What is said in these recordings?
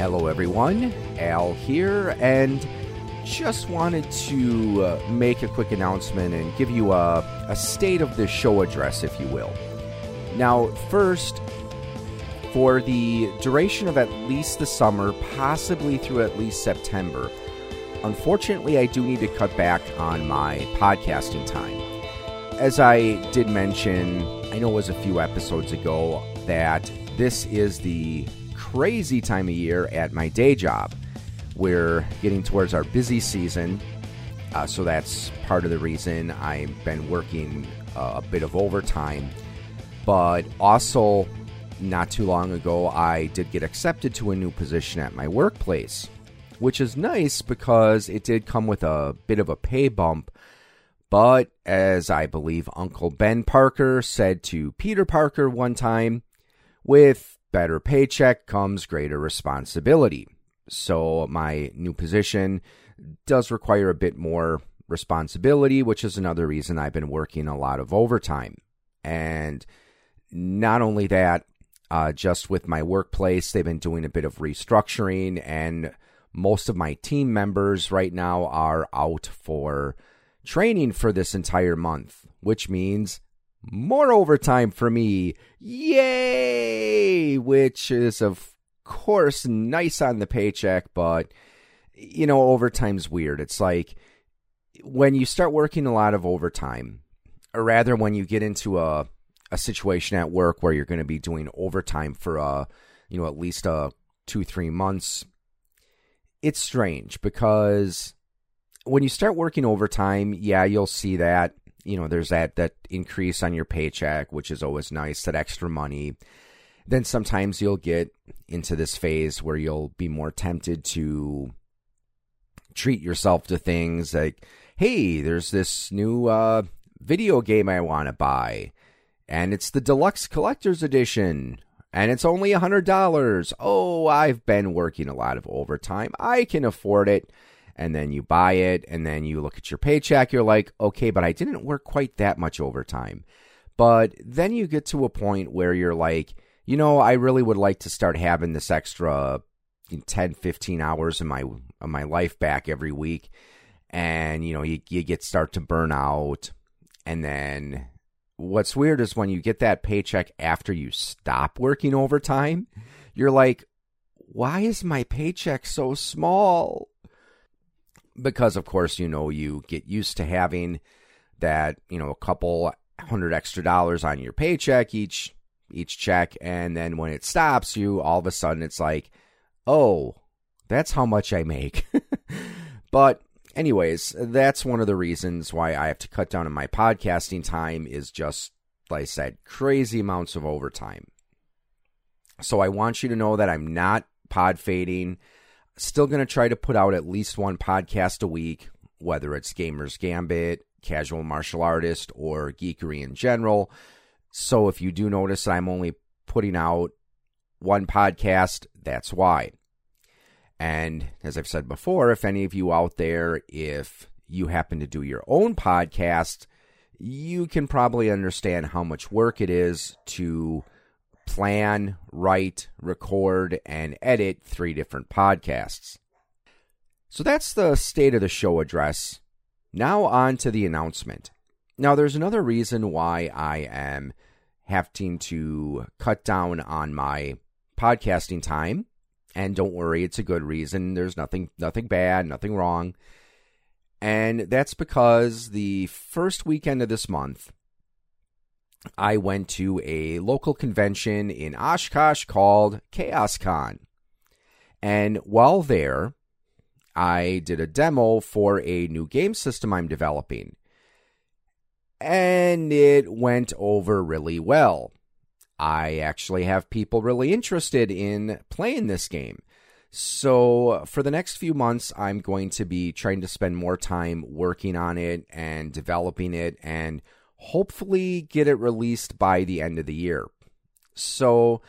Hello, everyone. Al here, and just wanted to uh, make a quick announcement and give you a, a state of the show address, if you will. Now, first, for the duration of at least the summer, possibly through at least September, unfortunately, I do need to cut back on my podcasting time. As I did mention, I know it was a few episodes ago, that this is the crazy time of year at my day job. We're getting towards our busy season, uh, so that's part of the reason I've been working uh, a bit of overtime. But also, not too long ago, I did get accepted to a new position at my workplace, which is nice because it did come with a bit of a pay bump. But as I believe Uncle Ben Parker said to Peter Parker one time, with better paycheck comes greater responsibility. So my new position does require a bit more responsibility, which is another reason I've been working a lot of overtime. And not only that, uh, just with my workplace, they've been doing a bit of restructuring, and most of my team members right now are out for training for this entire month, which means more overtime for me. Yay! Which is, of course, nice on the paycheck, but, you know, overtime's weird. It's like when you start working a lot of overtime, or rather, when you get into a, a situation at work where you're going to be doing overtime for, uh, you know, at least uh, two, three months, it's strange because when you start working overtime, yeah, you'll see that you know there's that that increase on your paycheck which is always nice that extra money. Then sometimes you'll get into this phase where you'll be more tempted to treat yourself to things like hey there's this new uh, video game i want to buy and it's the deluxe collector's edition and it's only a hundred dollars. Oh i've been working a lot of overtime. I can afford it and then you buy it and then you look at your paycheck you're like okay but i didn't work quite that much overtime. But then you get to a point where you're like you know i really would like to start having this extra 10 15 hours of my of my life back every week. And you know you, you get start to burn out. And then what's weird is when you get that paycheck after you stop working overtime you're like why is my paycheck so small because of course you know you get used to having that you know a couple hundred extra dollars on your paycheck each each check. And then when it stops you all of a sudden it's like oh that's how much i make. But anyways that's one of the reasons why i have to cut down on my podcasting time is just like i said crazy amounts of overtime. So i want you to know that i'm not pod fading Still going to try to put out at least one podcast a week, whether it's Gamers Gambit, Casual Martial Artist, or Geekery in general. So if you do notice I'm only putting out one podcast, that's why. And as I've said before, if any of you out there, if you happen to do your own podcast, you can probably understand how much work it is to plan, write, record, and edit three different podcasts. So that's the state of the show address. Now on to the announcement. Now, there's another reason why I am having to cut down on my podcasting time. And don't worry, it's a good reason. There's nothing nothing bad, nothing wrong. And that's because the first weekend of this month, I went to a local convention in Oshkosh called ChaosCon. And while there, I did a demo for a new game system I'm developing. And it went over really well. I actually have people really interested in playing this game. So, for the next few months, I'm going to be trying to spend more time working on it and developing it and hopefully get it released by the end of the year. So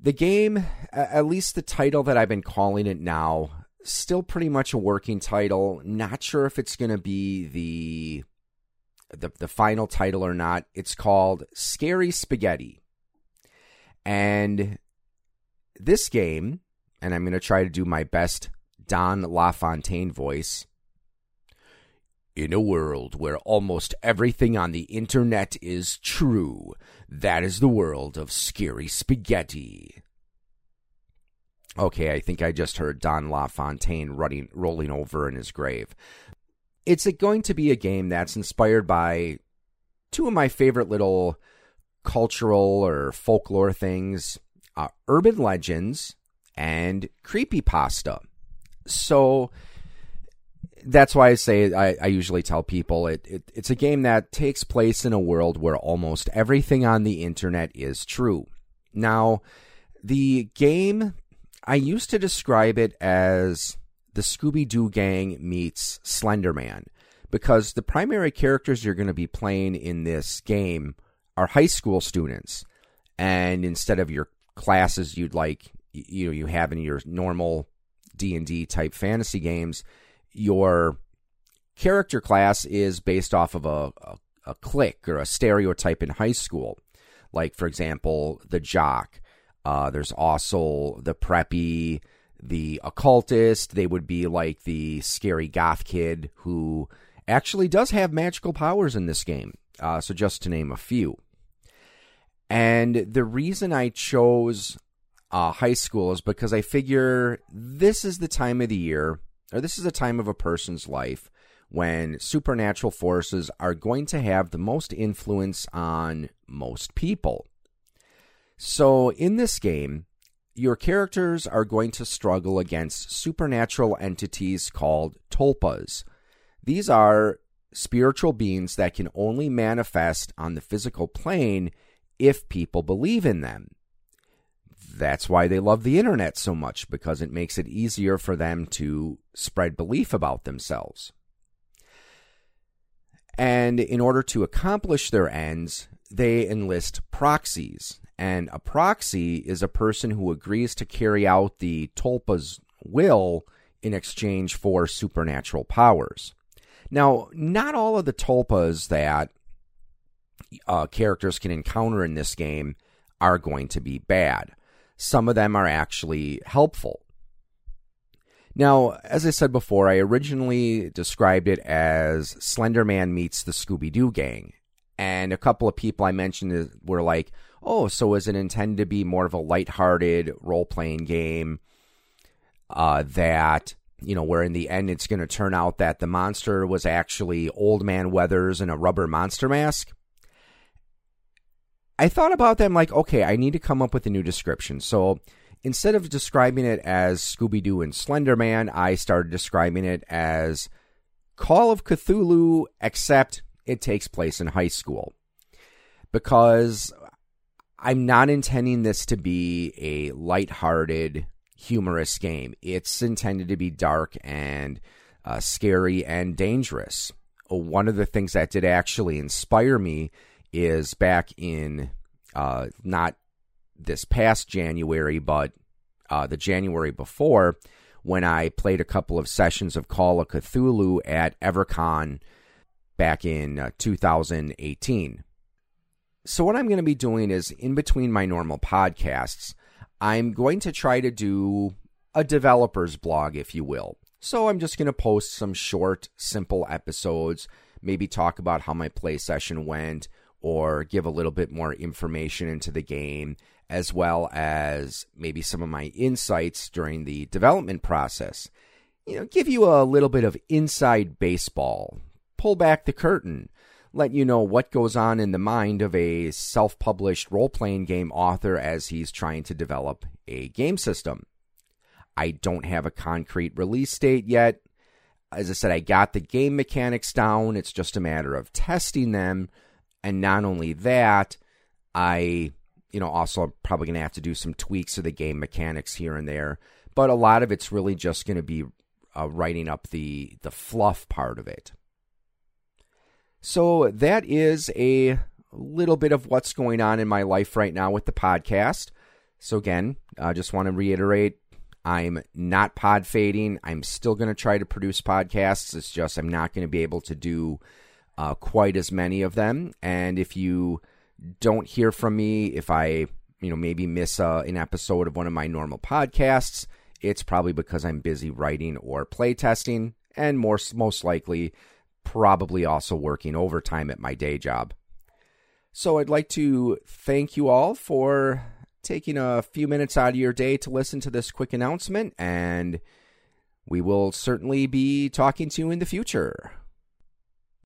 the game, at least the title that I've been calling it now, still pretty much a working title. Not sure if it's going to be the, the the final title or not. It's called Scary Spaghetti. And this game and I'm going to try to do my best Don LaFontaine voice. In a world where almost everything on the internet is true, that is the world of scary spaghetti. Okay, I think I just heard Don LaFontaine running, rolling over in his grave. It's going to be a game that's inspired by two of my favorite little cultural or folklore things uh, urban legends and creepypasta. So that's why I say I, I usually tell people it, it, it's a game that takes place in a world where almost everything on the internet is true. Now, the game I used to describe it as the Scooby Doo gang meets Slenderman because the primary characters you're going to be playing in this game are high school students, and instead of your classes you'd like you know you have in your normal D and D type fantasy games, your character class is based off of a, a, a clique or a stereotype in high school. Like for example, the jock uh, there's also the preppy, the occultist. They would be like the scary goth kid who actually does have magical powers in this game. Uh, so, just to name a few. And the reason I chose uh, high school is because I figure this is the time of the year, or this is a time of a person's life when supernatural forces are going to have the most influence on most people. So, in this game, your characters are going to struggle against supernatural entities called tulpas. These are spiritual beings that can only manifest on the physical plane if people believe in them. That's why they love the internet so much, because it makes it easier for them to spread belief about themselves. And in order to accomplish their ends, they enlist proxies. And a proxy is a person who agrees to carry out the Tulpa's will in exchange for supernatural powers. Now, not all of the Tulpas that uh, characters can encounter in this game are going to be bad. Some of them are actually helpful. Now, as I said before, I originally described it as Slenderman meets the Scooby Doo gang. And a couple of people I mentioned were like, oh, so is it intended to be more of a lighthearted role playing game uh, that, you know, where in the end it's going to turn out that the monster was actually Old Man Weathers in a rubber monster mask? I thought about them like, okay, I need to come up with a new description. So instead of describing it as Scooby Doo and Slender Man, I started describing it as Call of Cthulhu, except it takes place in high school. Because I'm not intending this to be a light-hearted, humorous game. It's intended to be dark and uh, scary and dangerous. One of the things that did actually inspire me is back in uh, not this past January, but uh, the January before, when I played a couple of sessions of Call of Cthulhu at EverCon back in uh, 2018. So, what I'm going to be doing is in between my normal podcasts, I'm going to try to do a developer's blog, if you will. So, I'm just going to post some short, simple episodes, maybe talk about how my play session went, or give a little bit more information into the game, as well as maybe some of my insights during the development process. You know, give you a little bit of inside baseball, pull back the curtain let you know what goes on in the mind of a self published role playing game author as he's trying to develop a game system. I don't have a concrete release date yet. As I said, I got the game mechanics down. It's just a matter of testing them. And not only that, I, you know, also probably going to have to do some tweaks to the game mechanics here and there. But a lot of it's really just going to be uh, writing up the the fluff part of it. So that is a little bit of what's going on in my life right now with the podcast. So again, I just want to reiterate I'm not pod fading. I'm still going to try to produce podcasts. It's just I'm not going to be able to do uh, quite as many of them. And if you don't hear from me, if I, you know, maybe miss uh, an episode of one of my normal podcasts, it's probably because I'm busy writing or playtesting, and more most likely, probably also working overtime at my day job. So I'd like to thank you all for taking a few minutes out of your day to listen to this quick announcement, and we will certainly be talking to you in the future.